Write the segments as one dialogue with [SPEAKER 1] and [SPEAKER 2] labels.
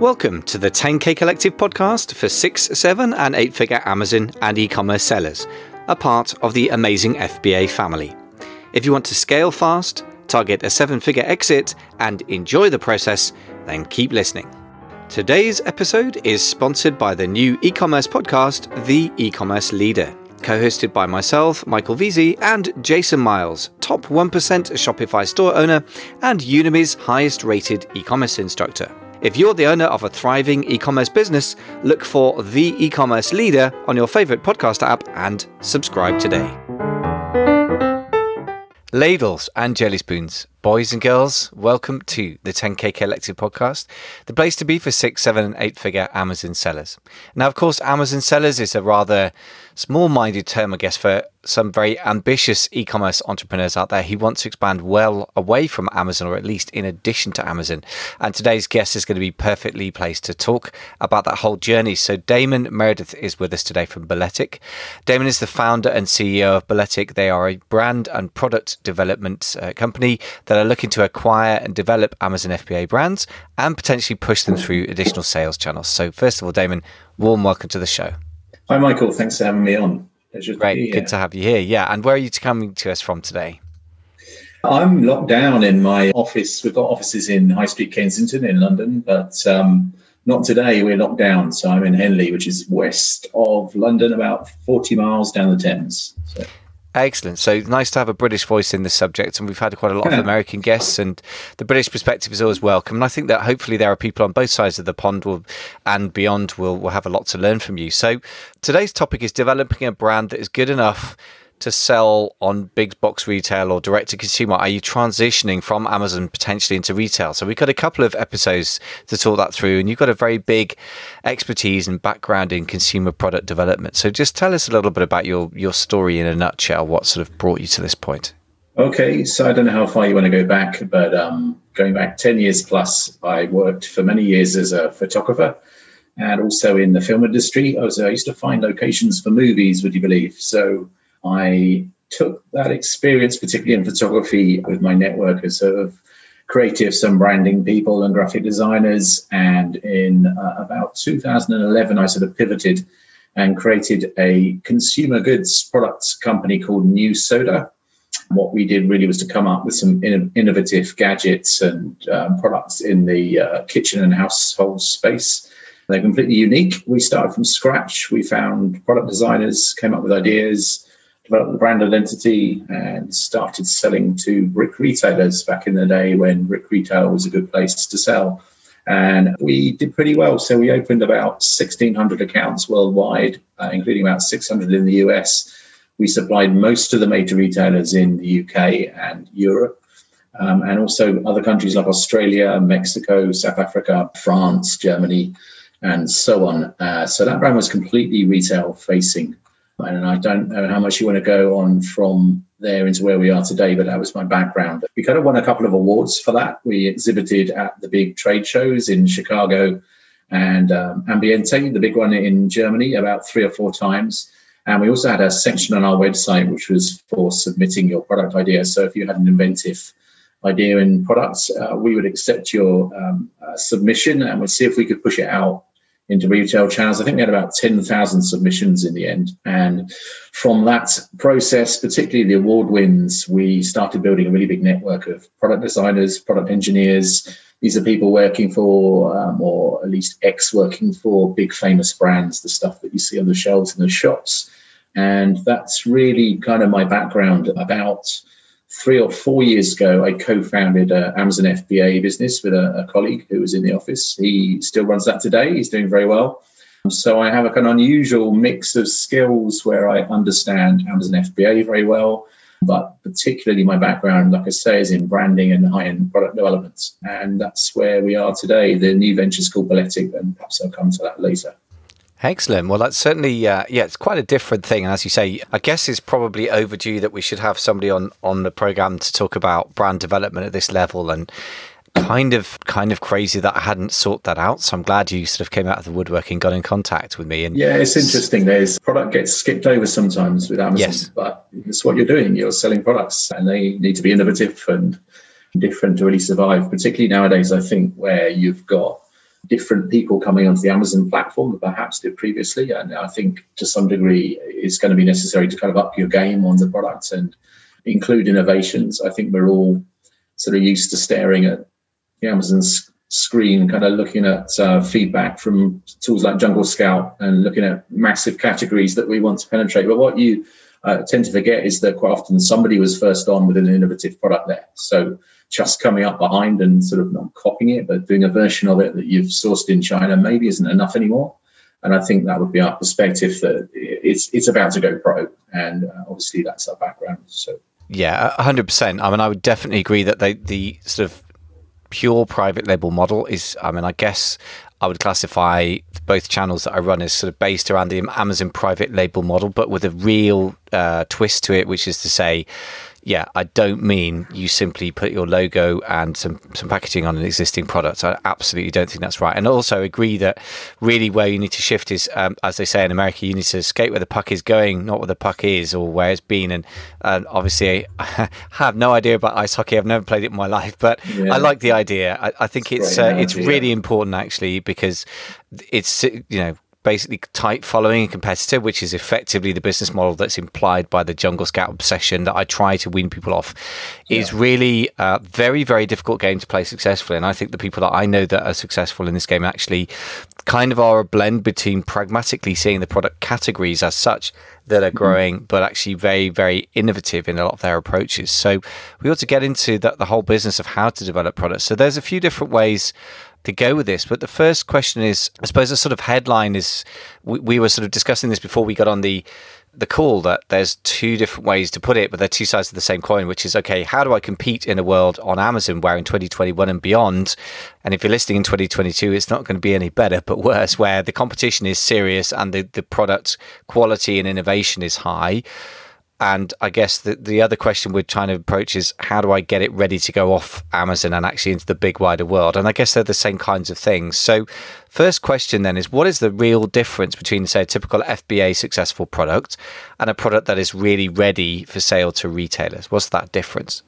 [SPEAKER 1] Welcome to the 10K Collective podcast for six, seven, and eight figure Amazon and e commerce sellers, a part of the amazing FBA family. If you want to scale fast, target a seven figure exit, and enjoy the process, then keep listening. Today's episode is sponsored by the new e commerce podcast, The E Commerce Leader, co hosted by myself, Michael Veazey, and Jason Miles, top 1% Shopify store owner and Udemy's highest rated e commerce instructor. If you're the owner of a thriving e commerce business, look for The E Commerce Leader on your favorite podcast app and subscribe today. Ladles and jelly spoons, boys and girls, welcome to the 10K Collective podcast, the place to be for six, seven, and eight figure Amazon sellers. Now, of course, Amazon sellers is a rather small minded term, I guess, for some very ambitious e commerce entrepreneurs out there who want to expand well away from Amazon or at least in addition to Amazon. And today's guest is going to be perfectly placed to talk about that whole journey. So, Damon Meredith is with us today from Balletic. Damon is the founder and CEO of Balletic. They are a brand and product development uh, company that are looking to acquire and develop Amazon FBA brands and potentially push them through additional sales channels. So, first of all, Damon, warm welcome to the show.
[SPEAKER 2] Hi, Michael. Thanks for having me on.
[SPEAKER 1] Great. Good to have you here. Yeah. And where are you coming to us from today?
[SPEAKER 2] I'm locked down in my office. We've got offices in High Street, Kensington, in London, but um, not today. We're locked down. So I'm in Henley, which is west of London, about 40 miles down the Thames. So.
[SPEAKER 1] Excellent. So nice to have a British voice in this subject, and we've had quite a lot of American guests, and the British perspective is always welcome. And I think that hopefully there are people on both sides of the pond will, and beyond will will have a lot to learn from you. So today's topic is developing a brand that is good enough to sell on big box retail or direct to consumer? Are you transitioning from Amazon potentially into retail? So we've got a couple of episodes to talk that through, and you've got a very big expertise and background in consumer product development. So just tell us a little bit about your your story in a nutshell. What sort of brought you to this point?
[SPEAKER 2] Okay, so I don't know how far you want to go back, but um, going back ten years plus, I worked for many years as a photographer and also in the film industry. I was I used to find locations for movies. Would you believe? So I took that experience, particularly in photography, with my network of sort of creatives and branding people and graphic designers. And in uh, about 2011, I sort of pivoted and created a consumer goods products company called New Soda. What we did really was to come up with some innovative gadgets and um, products in the uh, kitchen and household space. They're completely unique. We started from scratch. We found product designers, came up with ideas, developed the brand identity and started selling to brick retailers back in the day when brick retail was a good place to sell. And we did pretty well. So we opened about 1,600 accounts worldwide, uh, including about 600 in the US. We supplied most of the major retailers in the UK and Europe, um, and also other countries like Australia, Mexico, South Africa, France, Germany, and so on. Uh, so that brand was completely retail facing and I don't know how much you want to go on from there into where we are today, but that was my background. We kind of won a couple of awards for that. We exhibited at the big trade shows in Chicago and um, Ambiente, the big one in Germany, about three or four times. And we also had a section on our website which was for submitting your product idea. So if you had an inventive idea in products, uh, we would accept your um, uh, submission and we'd see if we could push it out into retail channels. I think we had about 10,000 submissions in the end. And from that process, particularly the award wins, we started building a really big network of product designers, product engineers. These are people working for, um, or at least ex working for big famous brands, the stuff that you see on the shelves in the shops. And that's really kind of my background about three or four years ago, I co-founded an Amazon FBA business with a, a, colleague who was in the office. He still runs that today. He's doing very well. So I have a kind of unusual mix of skills where I understand Amazon FBA very well, but particularly my background, like I say, is in branding and high-end product development. And that's where we are today. The new venture is called Balletic, and perhaps I'll come to that later.
[SPEAKER 1] Excellent. Well, that's certainly uh, yeah, it's quite a different thing, and as you say, I guess it's probably overdue that we should have somebody on on the program to talk about brand development at this level, and kind of kind of crazy that I hadn't sought that out. So I'm glad you sort of came out of the woodwork and got in contact with me. And
[SPEAKER 2] yeah, it's interesting. There's product gets skipped over sometimes with Amazon, yes. but it's what you're doing. You're selling products, and they need to be innovative and different to really survive. Particularly nowadays, I think where you've got different people coming onto the Amazon platform than perhaps did previously. And I think to some degree it's going to be necessary to kind of up your game on the products and include innovations. I think we're all sort of used to staring at the Amazon's screen, kind of looking at uh, feedback from tools like Jungle Scout and looking at massive categories that we want to penetrate. But what you uh, tend to forget is that quite often somebody was first on with an innovative product there. So just coming up behind and sort of not copying it, but doing a version of it that you've sourced in China maybe isn't enough anymore. And I think that would be our perspective that it's it's about to go pro, and uh, obviously that's our background. So
[SPEAKER 1] yeah, hundred percent. I mean, I would definitely agree that they, the sort of pure private label model is. I mean, I guess I would classify both channels that I run as sort of based around the Amazon private label model, but with a real uh, twist to it, which is to say yeah, I don't mean you simply put your logo and some, some packaging on an existing product. I absolutely don't think that's right. And also agree that really where you need to shift is, um, as they say in America, you need to skate where the puck is going, not where the puck is or where it's been. And, and obviously, I have no idea about ice hockey. I've never played it in my life, but yeah. I like the idea. I, I think it's uh, it's really important actually because it's you know basically tight following a competitor, which is effectively the business model that's implied by the Jungle Scout obsession that I try to wean people off, is really a very, very difficult game to play successfully. And I think the people that I know that are successful in this game actually kind of are a blend between pragmatically seeing the product categories as such that are mm-hmm. growing, mm-hmm. but actually very, very innovative in a lot of their approaches. So we ought to get into the, the whole business of how to develop products. So there's a few different ways to go with this. But the first question is, I suppose, the sort of headline is we, we, were sort of discussing this before we got on the the call that there's two different ways to put it, but they're two sides of the same coin, which is okay, how do I compete in a world on Amazon where in 2021 and beyond, and if you're listing in 2022, it's not going to be any better, but worse, where the competition is serious and the, the product quality and innovation is high and I guess the, the other question we're trying to approach is how do I get it ready to go off Amazon and actually into the big wider world? And I guess they're the same kinds of things. So, first question then is what is the real difference between, say, a typical FBA successful product and a product that is really ready for sale to retailers? What's that difference?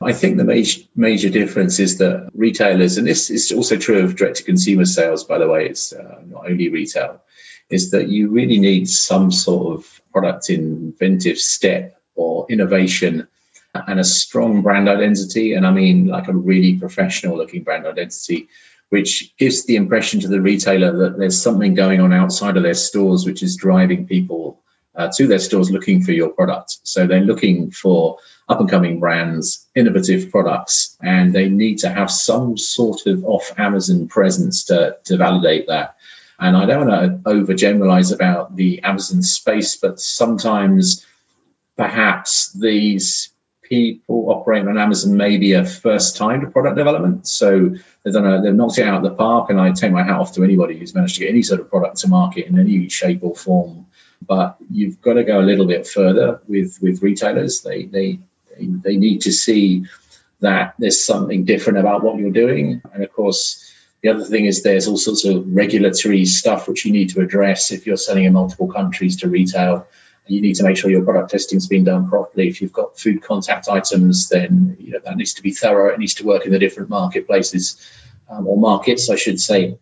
[SPEAKER 2] I think the major, major difference is that retailers, and this is also true of direct to consumer sales, by the way, it's uh, not only retail, is that you really need some sort of product inventive step or innovation and a strong brand identity. And I mean, like a really professional looking brand identity, which gives the impression to the retailer that there's something going on outside of their stores, which is driving people uh, to their stores looking for your product. So they're looking for up and coming brands, innovative products, and they need to have some sort of off Amazon presence to, to validate that. And I don't want to overgeneralize about the Amazon space, but sometimes perhaps these people operating on Amazon may be a first time to product development. So they've done a, they've knocked it out of the park. And I take my hat off to anybody who's managed to get any sort of product to market in any shape or form. But you've got to go a little bit further with, with retailers. They, they, they, they need to see that there's something different about what you're doing. And of course, the other thing is there's all sorts of regulatory stuff which you need to address if you're selling in multiple countries to retail. You need to make sure your product testing has been done properly. If you've got food contact items, then you know, that needs to be thorough. It needs to work in the different marketplaces um, or markets, I should say.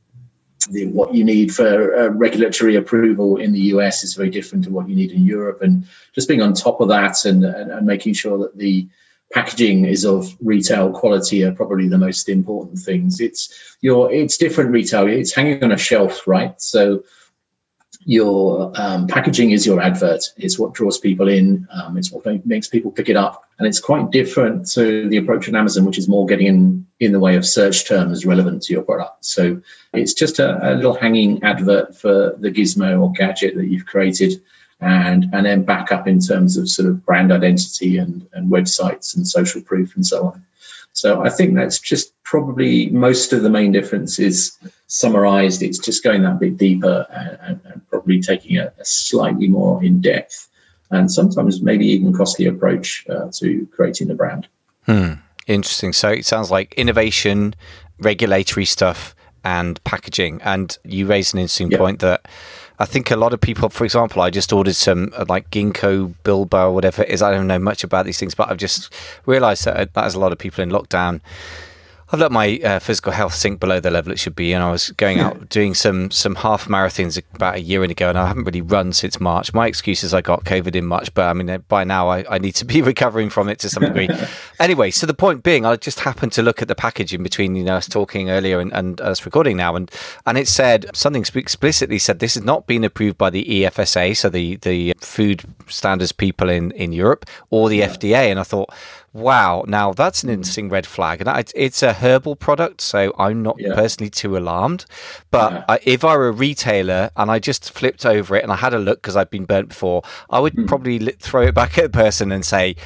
[SPEAKER 2] The, what you need for uh, regulatory approval in the US is very different to what you need in Europe. And just being on top of that and, and, and making sure that the packaging is of retail quality are probably the most important things. It's your it's different retail. It's hanging on a shelf, right? So your um, packaging is your advert. It's what draws people in. Um, it's what makes people pick it up, and it's quite different to the approach on Amazon, which is more getting in in the way of search terms relevant to your product. So it's just a, a little hanging advert for the gizmo or gadget that you've created and and then back up in terms of sort of brand identity and, and websites and social proof and so on. So I think that's just probably most of the main differences summarized. It's just going that bit deeper and, and probably taking a, a, slightly more in depth and sometimes maybe even costly approach uh, to creating the brand.
[SPEAKER 1] Hmm. Interesting. So it sounds like innovation, regulatory stuff, and packaging. And you raised an interesting yep. point that I think a lot of people, for example, I just ordered some uh, like ginkgo biloba or whatever it is. I don't know much about these things, but I've just realised that, uh, that as a lot of people in lockdown I've let my uh, physical health sink below the level it should be, and I was going out doing some some half marathons about a year ago, and I haven't really run since March. My excuse is I got COVID in March, but I mean uh, by now I, I need to be recovering from it to some degree. anyway, so the point being, I just happened to look at the package in between you know us talking earlier and, and us recording now, and and it said something explicitly said this has not been approved by the EFSA, so the the food standards people in in Europe, or the yeah. FDA, and I thought Wow. Now that's an hmm. interesting red flag. And it's a herbal product, so I'm not yeah. personally too alarmed. But yeah. I, if I were a retailer and I just flipped over it and I had a look because I've been burnt before, I would mm. probably throw it back at the person and say,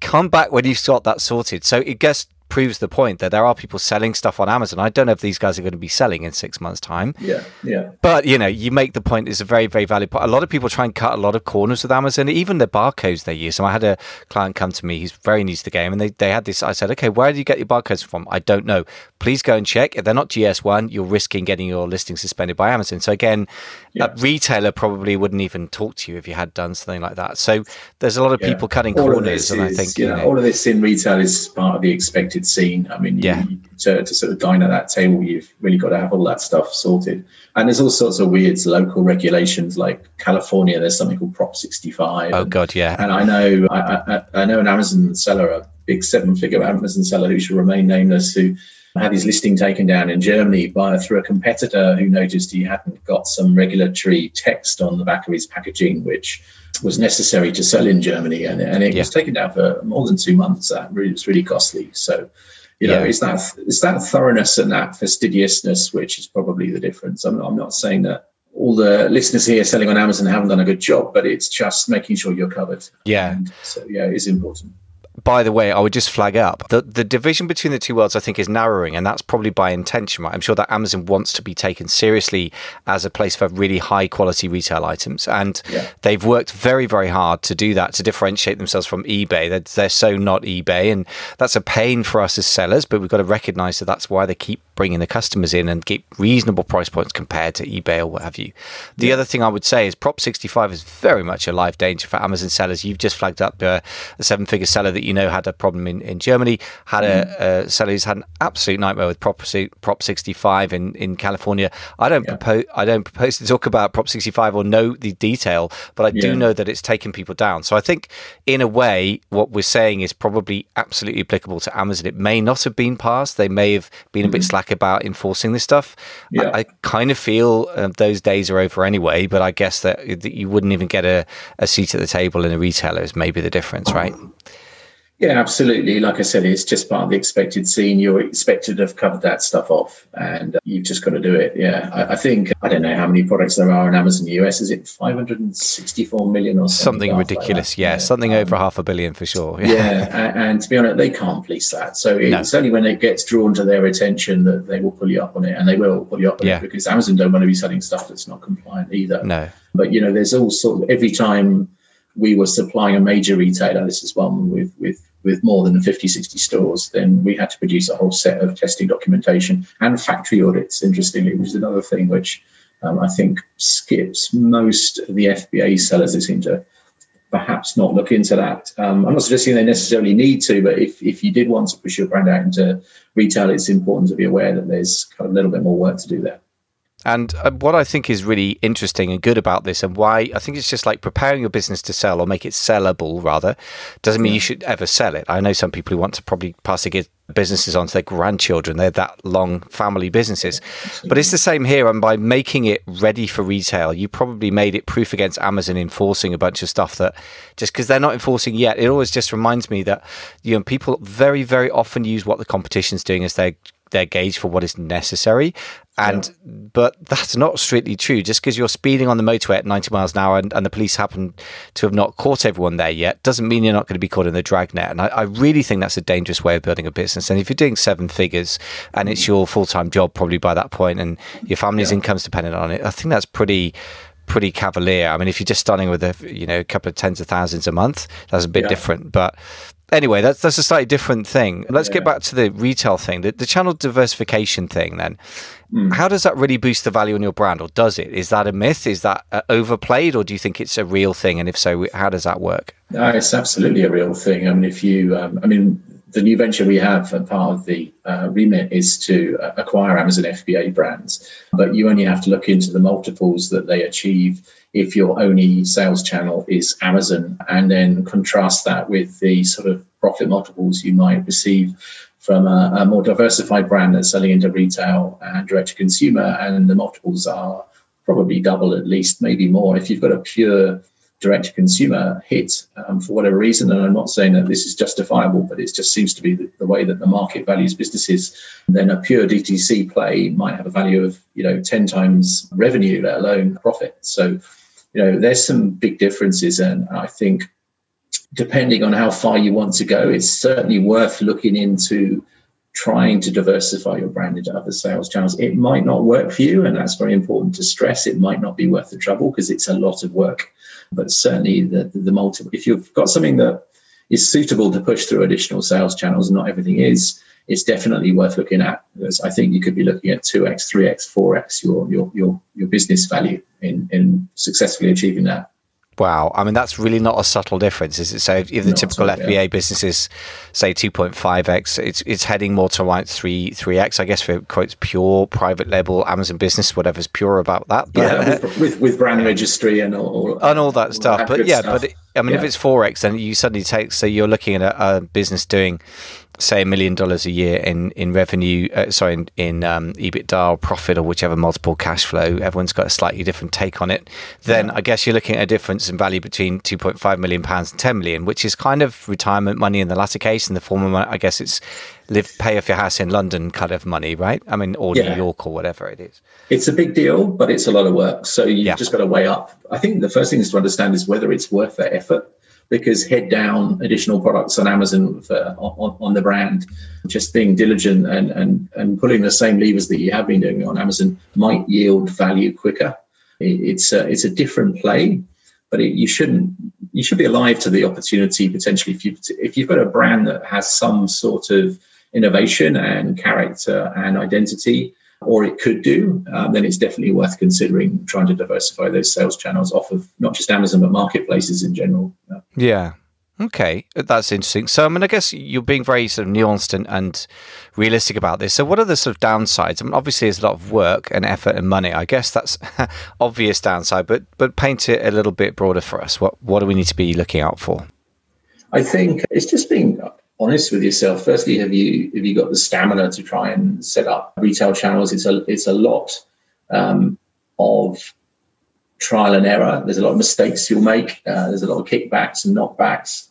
[SPEAKER 1] come back when you've got that sorted. So it gets proves the point that there are people selling stuff on Amazon. I don't know if these guys are going to be selling in six months' time.
[SPEAKER 2] Yeah, yeah.
[SPEAKER 1] But you know, you make the point. It's a very, very valuable. A lot of people try and cut a lot of corners with Amazon, even the barcodes they use. So I had a client come to me. He's very new to the game, and they, they had this. I said, okay, where do you get your barcodes from? I don't know. Please go and check. If they're not GS1, you're risking getting your listing suspended by Amazon. So again, yeah. a retailer probably wouldn't even talk to you if you had done something like that. So there's a lot of yeah. people cutting all corners, and
[SPEAKER 2] is,
[SPEAKER 1] I think
[SPEAKER 2] you know, all of this in retail is part of the expected scene. I mean yeah. You, to, to sort of dine at that table, you've really got to have all that stuff sorted. And there's all sorts of weird local regulations, like California. There's something called Prop 65.
[SPEAKER 1] Oh God, yeah.
[SPEAKER 2] And I know, I, I, I know an Amazon seller, a big seven-figure Amazon seller who should remain nameless, who had his listing taken down in Germany by through a competitor who noticed he hadn't got some regulatory text on the back of his packaging, which was necessary to sell in Germany, and, and it yeah. was taken down for more than two months. That really, was really costly. So you know, yeah. it's that it's that thoroughness and that fastidiousness which is probably the difference. I'm, I'm not saying that all the listeners here selling on Amazon haven't done a good job, but it's just making sure you're covered.
[SPEAKER 1] Yeah. And
[SPEAKER 2] so yeah, it's important
[SPEAKER 1] by the way, I would just flag up that the division between the two worlds, I think, is narrowing, and that's probably by intention, right? I'm sure that Amazon wants to be taken seriously as a place for really high quality retail items, and yeah. they've worked very, very hard to do that to differentiate themselves from eBay. They're, they're so not eBay, and that's a pain for us as sellers, but we've got to recognize that that's why they keep bringing the customers in and keep reasonable price points compared to eBay or what have you. The yeah. other thing I would say is Prop 65 is very much a live danger for Amazon sellers. You've just flagged up uh, a seven figure seller that you know had a problem in, in Germany, had mm. a, a, seller who's had an absolute nightmare with Prop, Prop 65 in, in California. I don't yeah. propose I don't propose to talk about Prop 65 or know the detail, but I yeah. do know that it's taken people down. So I think in a way what we're saying is probably absolutely applicable to Amazon. It may not have been passed. They may have been mm-hmm. a bit mm-hmm. Slack about enforcing this stuff. Yeah. I, I kind of feel uh, those days are over anyway, but I guess that, that you wouldn't even get a, a seat at the table in a retailer is maybe the difference, right?
[SPEAKER 2] Yeah, absolutely. Like I said, it's just part of the expected scene. You're expected to have covered that stuff off, and uh, you've just got to do it. Yeah, I, I, think I don't know how many products there are in Amazon US. Is it 564 million or
[SPEAKER 1] something, something ridiculous? Like yeah, yeah, something um, over half a billion for sure.
[SPEAKER 2] Yeah, yeah and, and, to be honest, they can't police that. So it's no. only when it gets drawn to their attention that they will pull you up on it, and they will pull you up on yeah. it because Amazon don't want to be selling stuff that's not compliant either.
[SPEAKER 1] No,
[SPEAKER 2] but you know, there's all sort of every time we were supplying a major retailer, this is one with with with more than 50, 60 stores, then we had to produce a whole set of testing documentation and factory audits, interestingly, which is another thing which um, I think skips most of the FBA sellers. They seem to perhaps not look into that. Um, I'm not suggesting they necessarily need to, but if, if you did want to push your brand out into retail, it's important to be aware that there's kind of a little bit more work to do there.
[SPEAKER 1] And uh, what I think is really interesting and good about this, and why I think it's just like preparing your business to sell or make it sellable, rather, doesn't mean you should ever sell it. I know some people who want to probably pass their businesses on to their grandchildren. They're that long family businesses. But it's the same here. And by making it ready for retail, you probably made it proof against Amazon enforcing a bunch of stuff that just because they're not enforcing yet, it always just reminds me that you know people very, very often use what the competition's doing as their their gauge for what is necessary. And yeah. but that's not strictly true. Just because you're speeding on the motorway at 90 miles an hour and, and, the police happen to have not caught everyone there yet doesn't mean you're not going to be caught in the dragnet. And I, I really think that's a dangerous way of building a business. And if you're doing seven figures and it's your full time job probably by that point and your family's yeah. income's dependent on it, I think that's pretty pretty cavalier. I mean, if you're just starting with a you know a couple of tens of thousands a month, that's a bit yeah. different. But anyway, that's that's a slightly different thing. Let's yeah. get back to the retail thing, the, the channel diversification thing. Then, mm. how does that really boost the value on your brand, or does it? Is that a myth? Is that uh, overplayed, or do you think it's a real thing? And if so, how does that work?
[SPEAKER 2] No, it's absolutely a real thing. I mean, if you, um, I mean, the new venture we have, and part of the uh, remit is to uh, acquire Amazon FBA brands. But you only have to look into the multiples that they achieve if your only sales channel is Amazon, and then contrast that with the sort of profit multiples you might receive from a, a more diversified brand that's selling into retail and direct to consumer, and the multiples are probably double at least, maybe more. If you've got a pure direct to consumer hit um, for whatever reason. And I'm not saying that this is justifiable, but it just seems to be the, the, way that the market values businesses. Then a pure DTC play might have a value of, you know, 10 times revenue, let alone profit. So, you know, there's some big differences. And I think depending on how far you want to go, it's certainly worth looking into trying to diversify your brand into other sales channels. It might not work for you, and that's very important to stress. It might not be worth the trouble because it's a lot of work. But certainly, the, the, the multiple, if you've got something that is suitable to push through additional sales channels, and not everything is, it's definitely worth looking at. Because I think you could be looking at 2x, 3x, 4x your your your, your business value in, in successfully achieving that.
[SPEAKER 1] Wow. I mean, that's really not a subtle difference, is it? So if, if the not typical FBA yeah. business is, say, 2.5x, it's it's heading more to like 3, 3x, I guess, for quotes pure private label Amazon business, whatever's pure about that.
[SPEAKER 2] But, yeah, with, with, with, brand registry and all,
[SPEAKER 1] and all that all stuff. That but yeah, stuff. but it, I mean, yeah. if it's 4x, then you suddenly take, so you're looking at a, a business doing say a million dollars a year in in revenue, uh, sorry, in, in um, EBITDA or profit or whichever multiple cash flow, everyone's got a slightly different take on it. Then yeah. I guess you're looking at a difference in value between 2.5 million pounds and 10 million, which is kind of retirement money in the latter case. In the former, I guess it's live pay off your house in London kind of money, right? I mean, or yeah. New York or whatever it is.
[SPEAKER 2] It's a big deal, but it's a lot of work. So you've yeah. just got to weigh up. I think the first thing is to understand is whether it's worth that effort because head down additional products on Amazon for, on, on, the brand, just being diligent and, and, and pulling the same levers that you have been doing on Amazon might yield value quicker. It, it's, a, it's a different play, but it, you shouldn't you should be alive to the opportunity potentially if you if you've got a brand that has some sort of innovation and character and identity or it could do, um, then it's definitely worth considering trying to diversify those sales channels off of not just Amazon but marketplaces in general.
[SPEAKER 1] Yeah. yeah. Okay, that's interesting. So, I mean, I guess you're being very sort of nuanced and, and realistic about this. So, what are the sort of downsides? I mean, obviously, there's a lot of work and effort and money. I guess that's obvious downside, but but paint it a little bit broader for us. What what do we need to be looking out for?
[SPEAKER 2] I think it's just being honest with yourself. Firstly, have you have you got the stamina to try and set up retail channels? It's a it's a lot um, of trial and error. There's a lot of mistakes you'll make. Uh, there's a lot of kickbacks and knockbacks,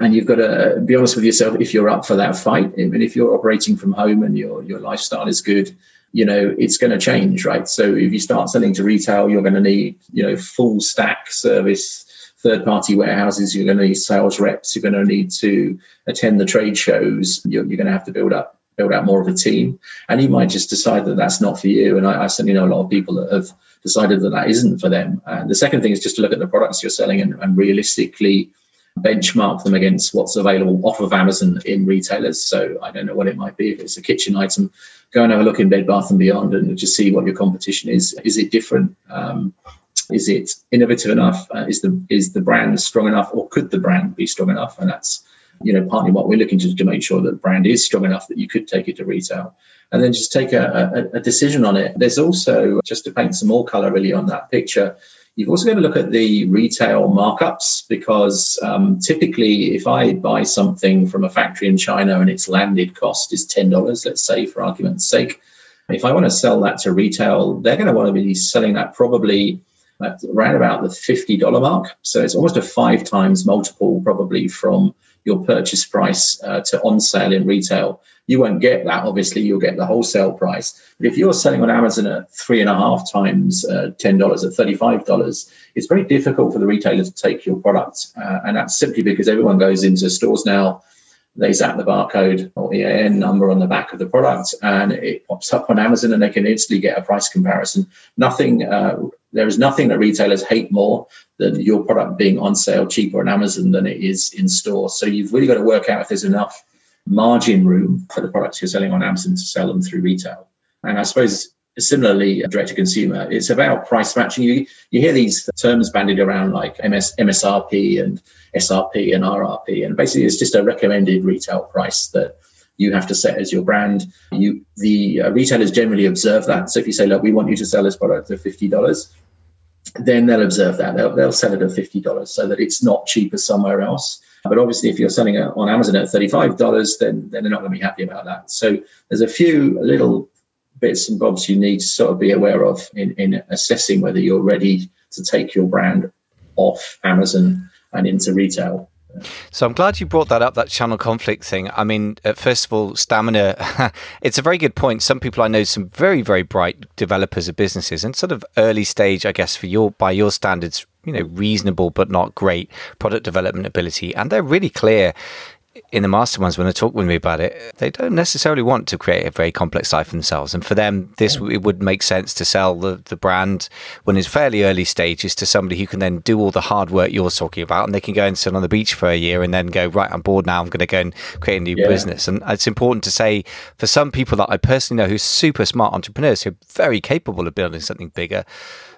[SPEAKER 2] and you've got to be honest with yourself if you're up for that fight. I mean, if you're operating from home and your your lifestyle is good, you know it's going to change, right? So if you start selling to retail, you're going to need you know full stack service third party warehouses, you're going to need sales reps, you're going to need to attend the trade shows, you're, you're going to have to build up build out more of a team. And you might just decide that that's not for you. And I, I, certainly know a lot of people that have decided that that isn't for them. And the second thing is just to look at the products you're selling and, and realistically benchmark them against what's available off of Amazon in retailers. So I don't know what it might be. If it's a kitchen item, go and have a look in Bed Bath and Beyond and just see what your competition is. Is it different? Um, is it innovative enough? Uh, is the is the brand strong enough, or could the brand be strong enough? And that's you know partly what we're looking to to make sure that the brand is strong enough that you could take it to retail, and then just take a, a, a decision on it. There's also just to paint some more color really on that picture. You've also got to look at the retail markups because um, typically, if I buy something from a factory in China and its landed cost is ten dollars, let's say for argument's sake, if I want to sell that to retail, they're going to want to be selling that probably at around about the $50 mark. So it's almost a five times multiple probably from your purchase price uh, to on sale in retail. You won't get that, obviously, you'll get the wholesale price. But if you're selling on Amazon at three and a half times uh, $10 at $35, it's very difficult for the retailer to take your product. Uh, and that's simply because everyone goes into stores now they zap the barcode or the EAN number on the back of the product and it pops up on Amazon and they can instantly get a price comparison. Nothing, uh, there is nothing that retailers hate more than your product being on sale cheaper on Amazon than it is in store. So you've really got to work out if there's enough margin room for the products you're selling on Amazon to sell them through retail. And I suppose similarly direct to consumer it's about price matching. You, you hear these terms bandied around like MS, msrp and srp and rrp and basically it's just a recommended retail price that you have to set as your brand. You the uh, retailers generally observe that. So if you say look we want you to sell this product for $50 then they'll observe that. They'll, they'll sell it at $50 so that it's not cheaper somewhere else. But obviously, if you're selling it on Amazon at $35, then, then they're not going to be happy about that. So there's a few little bits and bobs you need to sort of be aware of in, in assessing whether you're ready to take your brand off Amazon and into retail.
[SPEAKER 1] So I'm glad you brought that up, that channel conflict thing. I mean, uh, first of all, stamina, it's a very good point. Some people I know, some very, very bright developers of businesses and sort of early stage, I guess, for your, by your standards, you know, reasonable but not great product development ability. And they're really clear in the masterminds when they talk with me about it, they don't necessarily want to create a very complex site for themselves. And for them, this it would make sense to sell the, the brand when it's fairly early stages to somebody who can then do all the hard work you're talking about, and they can go and sit on the beach for a year and then go right. I'm bored now. I'm going to go and create a new yeah. business. And it's important to say for some people that I personally know who's super smart entrepreneurs who are very capable of building something bigger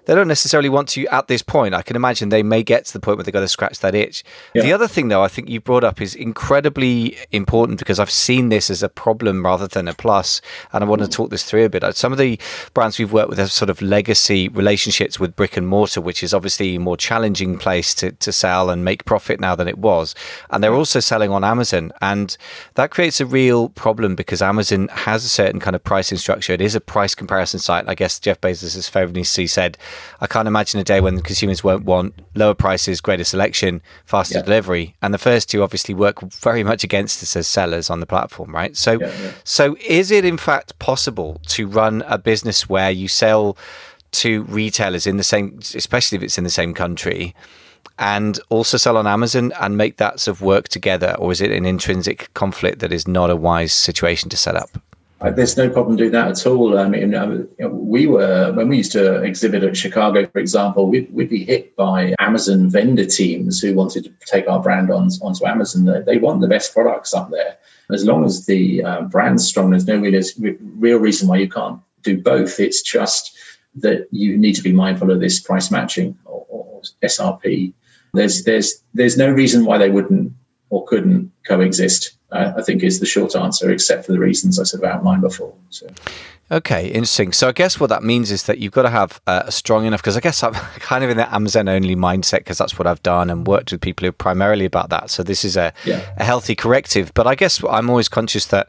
[SPEAKER 1] they don't necessarily want to at this point. I can imagine they may get to the point where they've got to scratch that itch. Yeah. The other thing, though, I think you brought up is incredibly important because I've seen this as a problem rather than a plus, and I want to mm. talk this through a bit. Uh, some of the brands we've worked with have sort of legacy relationships with brick and mortar, which is obviously a more challenging place to, to sell and make profit now than it was. And they're also selling on Amazon, and that creates a real problem because Amazon has a certain kind of pricing structure. It is a price comparison site. I guess Jeff Bezos has famously said I can't imagine a day when consumers won't want lower prices, greater selection, faster yeah. delivery. And the first two obviously work very much against us as sellers on the platform, right? So, yeah, yeah. so is it in fact possible to run a business where you sell to retailers in the same, especially if it's in the same country? and also sell on Amazon and make that sort of work together? Or is it an intrinsic conflict that is not a wise situation to set up?
[SPEAKER 2] There's no problem doing that at all. I mean, uh, we were when we used to exhibit at Chicago, for example, we'd, we'd be hit by Amazon vendor teams who wanted to take our brand on onto Amazon. They, they want the best products up there. As long as the uh, brand's strong, there's no real, real reason why you can't do both. It's just that you need to be mindful of this price matching or, or SRP. There's there's there's no reason why they wouldn't or couldn't coexist. I think is the short answer, except for the reasons I sort of outlined before. So.
[SPEAKER 1] Okay, interesting. So I guess what that means is that you've got to have uh, a strong enough, because I guess I'm kind of in the Amazon only mindset because that's what I've done and worked with people who are primarily about that. So this is a, yeah. a healthy corrective. But I guess I'm always conscious that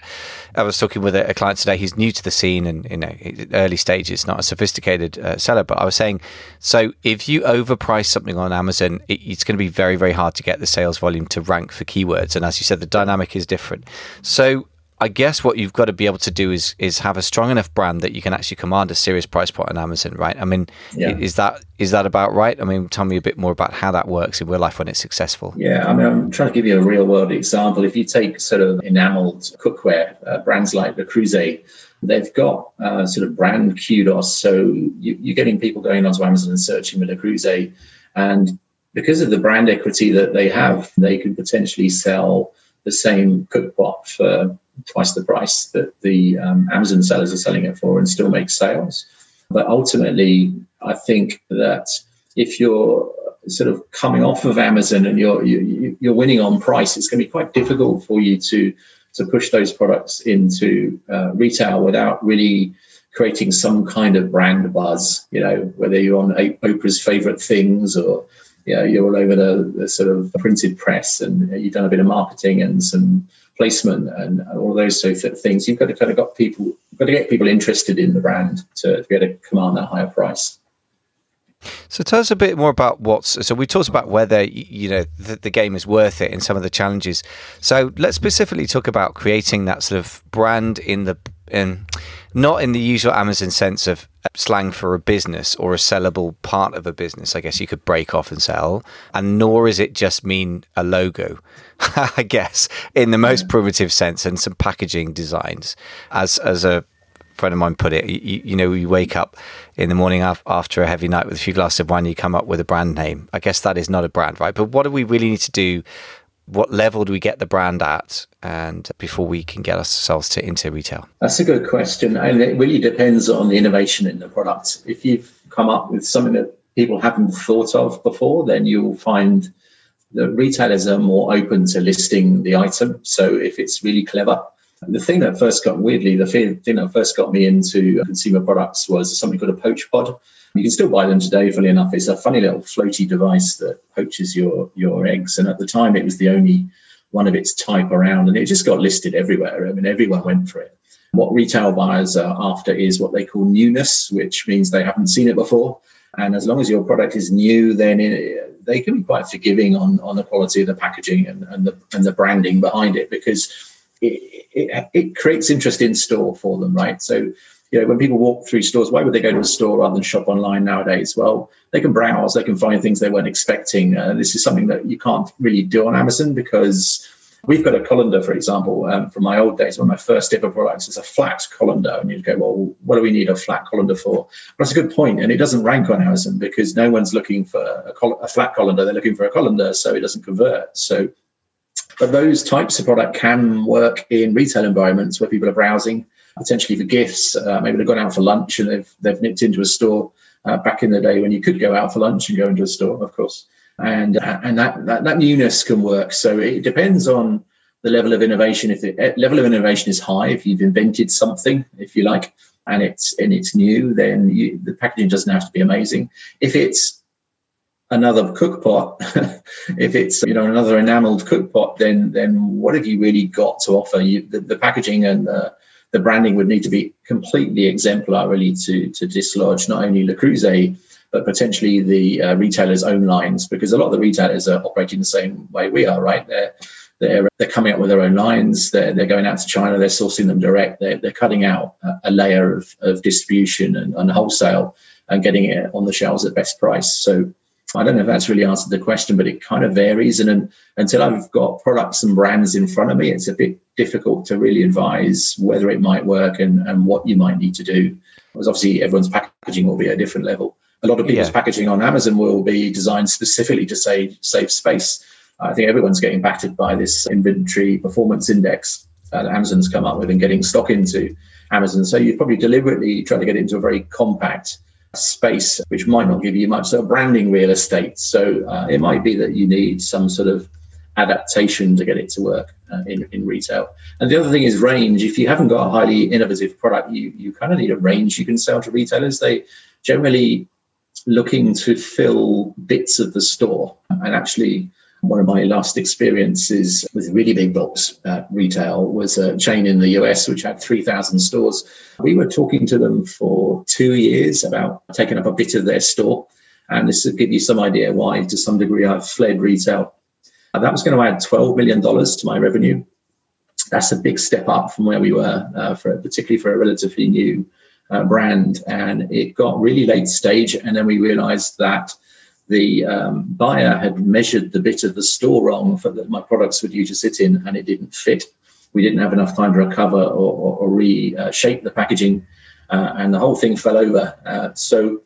[SPEAKER 1] I was talking with a, a client today. He's new to the scene and you know early stages, not a sophisticated uh, seller. But I was saying, so if you overprice something on Amazon, it, it's going to be very very hard to get the sales volume to rank for keywords. And as you said, the dynamic is different. So I guess what you've got to be able to do is is have a strong enough brand that you can actually command a serious price point on Amazon, right? I mean, yeah. is that is that about right? I mean, tell me a bit more about how that works in real life when it's successful.
[SPEAKER 2] Yeah, I mean, I'm trying to give you a real world example. If you take sort of enameled cookware uh, brands like Le Creuset, they've got uh, sort of brand kudos. So you, are getting people going onto Amazon and searching for Le Creuset, and because of the brand equity that they have, they could potentially sell the same cookpot for twice the price that the um, Amazon sellers are selling it for and still make sales. But ultimately, I think that if you're sort of coming off of Amazon and you're you, you're winning on price, it's going to be quite difficult for you to to push those products into uh, retail without really creating some kind of brand buzz. You know, whether you're on Oprah's favorite things or you know, you're all over the, the sort of printed press and you've done a bit of marketing and some placement and all those sort of things. You've got to kind of got people, you've got to get people interested in the brand to, to be able to command that higher price.
[SPEAKER 1] So tell us a bit more about what's. So we talked about whether you know the, the, game is worth it and some of the challenges. So let's specifically talk about creating that sort of brand in the in not in the usual Amazon sense of uh, slang for a business or a sellable part of a business. I guess you could break off and sell, and nor is it just mean a logo. I guess in the most yeah. primitive sense and some packaging designs. As as a friend of mine put it, you, you know, you wake up in the morning after a heavy night with a few glasses of wine, you come up with a brand name. I guess that is not a brand, right? But what do we really need to do what level do we get the brand at and before we can get ourselves to into retail?
[SPEAKER 2] That's a good question. And it really depends on the innovation in the product. If you've come up with something that people haven't thought of before, then you'll find the retailers are more open to listing the item. So if it's really clever, the thing that first got weirdly, the thing that first got me into consumer products was something called a poach pod. You can still buy them today, fully enough. It's a funny little floaty device that poaches your your eggs. And at the time, it was the only one of its type around, and it just got listed everywhere. I mean, everyone went for it. What retail buyers are after is what they call newness, which means they haven't seen it before. And as long as your product is new, then it, they can be quite forgiving on, on the quality of the packaging and, and the and the branding behind it because it, it, it creates interest in store for them, right? So you know, when people walk through stores, why would they go to a store rather than shop online nowadays? Well, they can browse, they can find things they weren't expecting. Uh, this is something that you can't really do on Amazon because we've got a colander, for example, um, from my old days. One of my first ever products is a flat colander, and you'd go, well, what do we need a flat colander for? But that's a good point, and it doesn't rank on Amazon because no one's looking for a, col- a flat colander; they're looking for a colander, so it doesn't convert. So but those types of product can work in retail environments where people are browsing potentially for gifts. Uh, maybe they've gone out for lunch and they've they've nipped into a store uh, back in the day when you could go out for lunch and go into a store, of course. And uh, and that, that that newness can work. So it depends on the level of innovation. If the eh, level of innovation is high, if you've invented something, if you like, and it's and it's new, then you, the packaging doesn't have to be amazing. If it's another cook pot, if it's you know another enameled cook pot, then then what have you really got to offer? You, the, the packaging and the the branding would need to be completely exemplar, really, to to dislodge not only Le Creuset but potentially the uh, retailers' own lines, because a lot of the retailers are operating the same way we are, right? They're they're they're coming up with their own lines. They're they're going out to China. They're sourcing them direct. They're they're cutting out a, layer of of distribution and, and wholesale and getting it on the shelves at best price. So I don't know if that's really answered the question, but it kind of varies. And, and until I've got products and brands in front of me, it's a bit difficult to really advise whether it might work and, and what you might need to do. Because obviously, everyone's packaging will be at a different level. A lot of people's yeah. packaging on Amazon will be designed specifically to save save space. I think everyone's getting battered by this inventory performance index that Amazon's come up with and getting stock into Amazon. So you're probably deliberately trying to get it into a very compact space, which might not give you much. So branding real estate. So uh, it might be that you need some sort of adaptation to get it to work uh, in, in retail. And the other thing is range. If you haven't got a highly innovative product, you, you kind of need a range you can sell to retailers. They generally looking to fill bits of the store and actually one of my last experiences with really big box uh, retail was a chain in the US which had 3,000 stores. We were talking to them for two years about taking up a bit of their store. And this will give you some idea why, to some degree, I've fled retail. That was going to add $12 million to my revenue. That's a big step up from where we were, uh, for particularly for a relatively new uh, brand. And it got really late stage. And then we realized that the um, buyer had measured the bit of the store wrong for that my products due to sit in and it didn't fit. We didn't have enough time to recover or, or, or reshape the packaging uh, and the whole thing fell over. Uh, so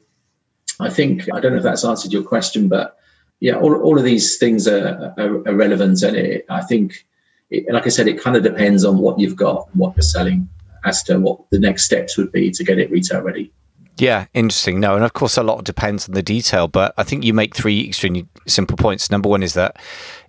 [SPEAKER 2] I think, I don't know if that's answered your question, but yeah, all, all of these things are, are, are relevant. And it, I think, it, like I said, it kind of depends on what you've got, what you're selling as to what the next steps would be to get it retail ready.
[SPEAKER 1] Yeah, interesting. No, and of course, a lot depends on the detail, but I think you make three extremely simple points. Number one is that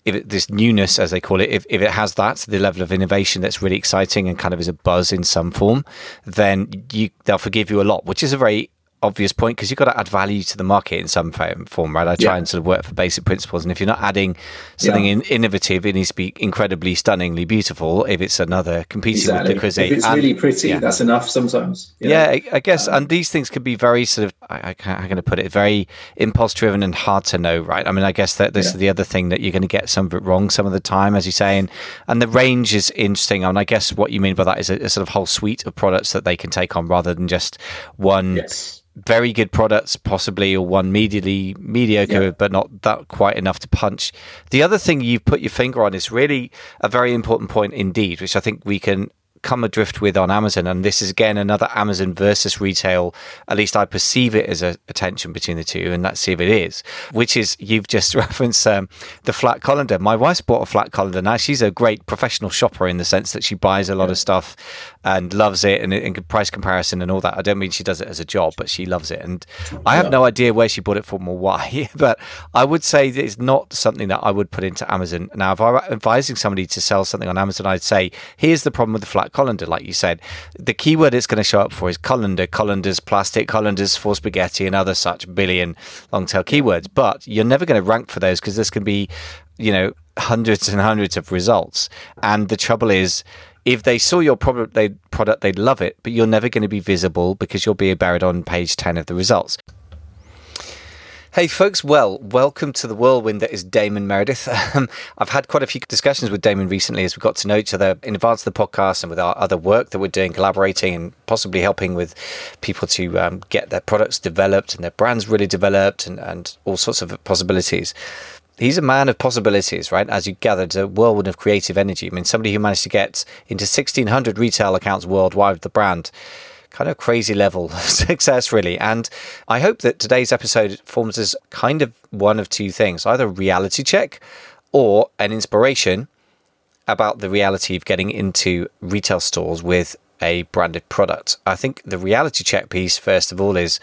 [SPEAKER 1] if it, this newness, as they call it, if, if it has that, the level of innovation that's really exciting and kind of is a buzz in some form, then you, they'll forgive you a lot, which is a very obvious point because you've got to add value to the market in some form, right? I try yeah. and sort of work for basic principles. And if you're not adding something yeah. in, innovative, it needs to be incredibly stunningly beautiful. If it's another competing exactly. with the Creuset.
[SPEAKER 2] If it's and, really pretty, yeah. that's enough sometimes.
[SPEAKER 1] Yeah, I, I, guess. Um, and these things can be very sort of, I, I how can I put it, very impulse driven and hard to know, right? I mean, I guess that this is the other thing that you're going to get some of it wrong some of the time, as you say. And, and the range is interesting. And I guess what you mean by that is a, a sort of whole suite of products that they can take on rather than just one.
[SPEAKER 2] Yes
[SPEAKER 1] very good products, possibly, or one medially mediocre, yeah. but not that quite enough to punch. The other thing you've put your finger on is really a very important point indeed, which I think we can come adrift with on Amazon, and this is again another Amazon versus retail. At least I perceive it as a, a tension between the two, and let's see if it is. Which is you've just referenced um, the flat colander. My wife's bought a flat colander now. She's a great professional shopper in the sense that she buys a lot of stuff and loves it, and, and price comparison and all that. I don't mean she does it as a job, but she loves it, and I have no idea where she bought it from or why. But I would say that it's not something that I would put into Amazon. Now, if I were advising somebody to sell something on Amazon, I'd say, here's the problem with the flat colander, like you said. The keyword it's going to show up for is colander, colanders, plastic, colanders for spaghetti, and other such billion long tail keywords. But you're never going to rank for those because this can be, you know, hundreds and hundreds of results. And the trouble is, if they saw your product, they product, they'd love it, but you're never going to be visible because you'll be buried on page 10 of the results. Hey, folks. Well, welcome to the whirlwind that is Damon Meredith. Um, I've had quite a few discussions with Damon recently as we got to know each other in advance of the podcast and with our other work that we're doing, collaborating and possibly helping with people to um, get their products developed and their brands really developed and, and all sorts of possibilities. He's a man of possibilities, right? As you gathered, a whirlwind of creative energy. I mean, somebody who managed to get into 1,600 retail accounts worldwide with the brand kind of crazy level of success, really. And I hope that today's episode forms as kind of one of two things either a reality check or an inspiration about the reality of getting into retail stores with a branded product. I think the reality check piece, first of all, is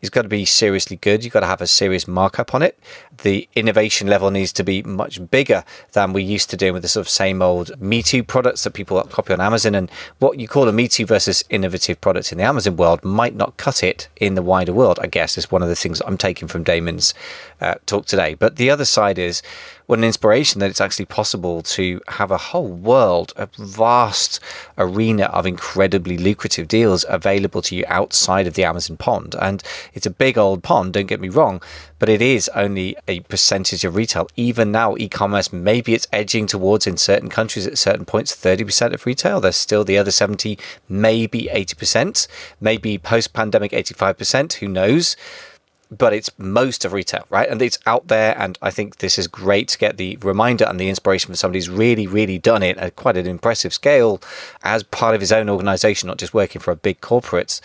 [SPEAKER 1] it's got to be seriously good. You've got to have a serious markup on it. The innovation level needs to be much bigger than we used to do with the sort of same old Me Too products that people copy on Amazon. And what you call a Me Too versus innovative product in the Amazon world might not cut it in the wider world, I guess, is one of the things I'm taking from Damon's uh, talk today. But the other side is what an inspiration that it's actually possible to have a whole world, a vast arena of incredibly lucrative deals available to you outside of the Amazon pond. And it's a big old pond, don't get me wrong, but it is only a percentage of retail. Even now, e commerce, maybe it's edging towards in certain countries at certain points 30% of retail. There's still the other 70, maybe 80%, maybe post pandemic 85%, who knows? but it's most of retail, right? And it's out there. And I think this is great to get the reminder and the inspiration from somebody who's really, really done it at quite an impressive scale as part of his own organization, not just working for a big corporate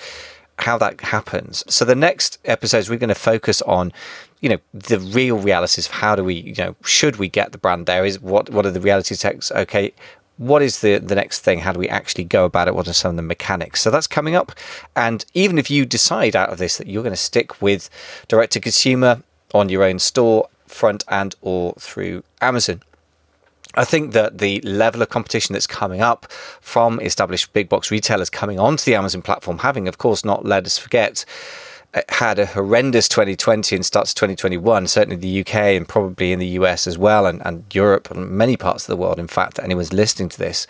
[SPEAKER 1] how that happens. So the next episodes we're going to focus on you know the real realities of how do we you know should we get the brand there? Is what what are the reality checks? Okay what is the the next thing? How do we actually go about it? What are some of the mechanics? So that's coming up. And even if you decide out of this that you're going to stick with direct to consumer on your own store front and or through amazon I think that the level of competition that's coming up from established big box retailers coming onto the Amazon platform, having, of course, not let us forget, uh, had a horrendous 2020 and starts 2021, certainly the UK and probably in the US as well, and, and Europe and many parts of the world, in fact, anyone's listening to this.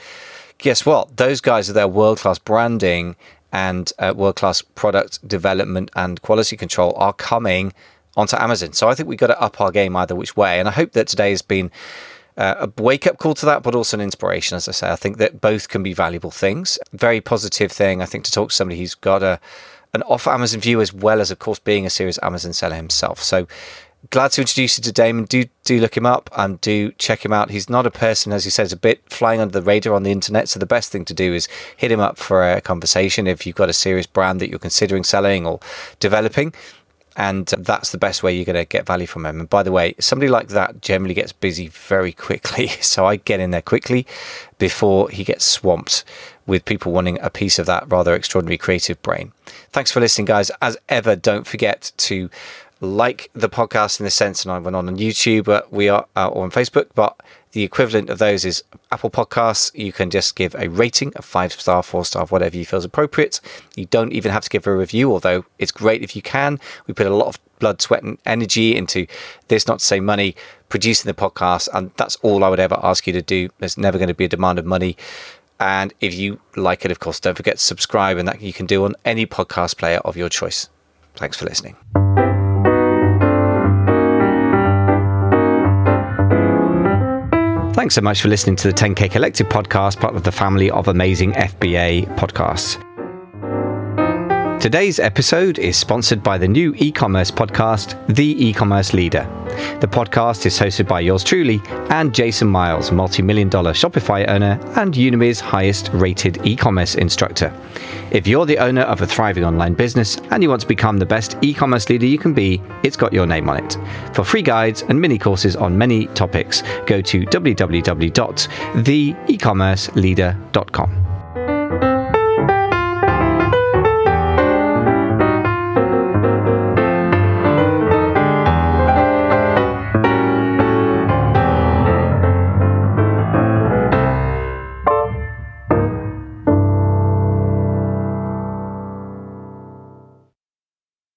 [SPEAKER 1] Guess what? Those guys are their world class branding and uh, world class product development and quality control are coming onto Amazon. So I think we've got to up our game either which way. And I hope that today has been uh, a wake up call to that, but also an inspiration. As I say, I think that both can be valuable things. Very positive thing, I think, to talk to somebody who's got a an off Amazon view as well as, of course, being a serious Amazon seller himself. So glad to introduce you to Damon. Do do look him up and do check him out. He's not a person, as he says, a bit flying under the radar on the internet. So the best thing to do is hit him up for a conversation if you've got a serious brand that you're considering selling or developing and that's the best way you're going to get value from them. And by the way, somebody like that generally gets busy very quickly, so I get in there quickly before he gets swamped with people wanting a piece of that rather extraordinary creative brain. Thanks for listening, guys. As ever, don't forget to like the podcast in the sense, and I went on on YouTube, but we are uh, or on Facebook, but the equivalent of those is Apple Podcasts. You can just give a rating, a five star, four star, whatever you feel is appropriate. You don't even have to give a review, although it's great if you can. We put a lot of blood, sweat, and energy into this, not to say money, producing the podcast. And that's all I would ever ask you to do. There's never going to be a demand of money. And if you like it, of course, don't forget to subscribe, and that you can do on any podcast player of your choice. Thanks for listening. Thanks so much for listening to the 10K Collective podcast, part of the family of amazing FBA podcasts. Today's episode is sponsored by the new e commerce podcast, The E Commerce Leader. The podcast is hosted by yours truly and Jason Miles, multi million dollar Shopify owner and Udemy's highest rated e commerce instructor. If you're the owner of a thriving online business and you want to become the best e commerce leader you can be, it's got your name on it. For free guides and mini courses on many topics, go to www.theecommerceleader.com.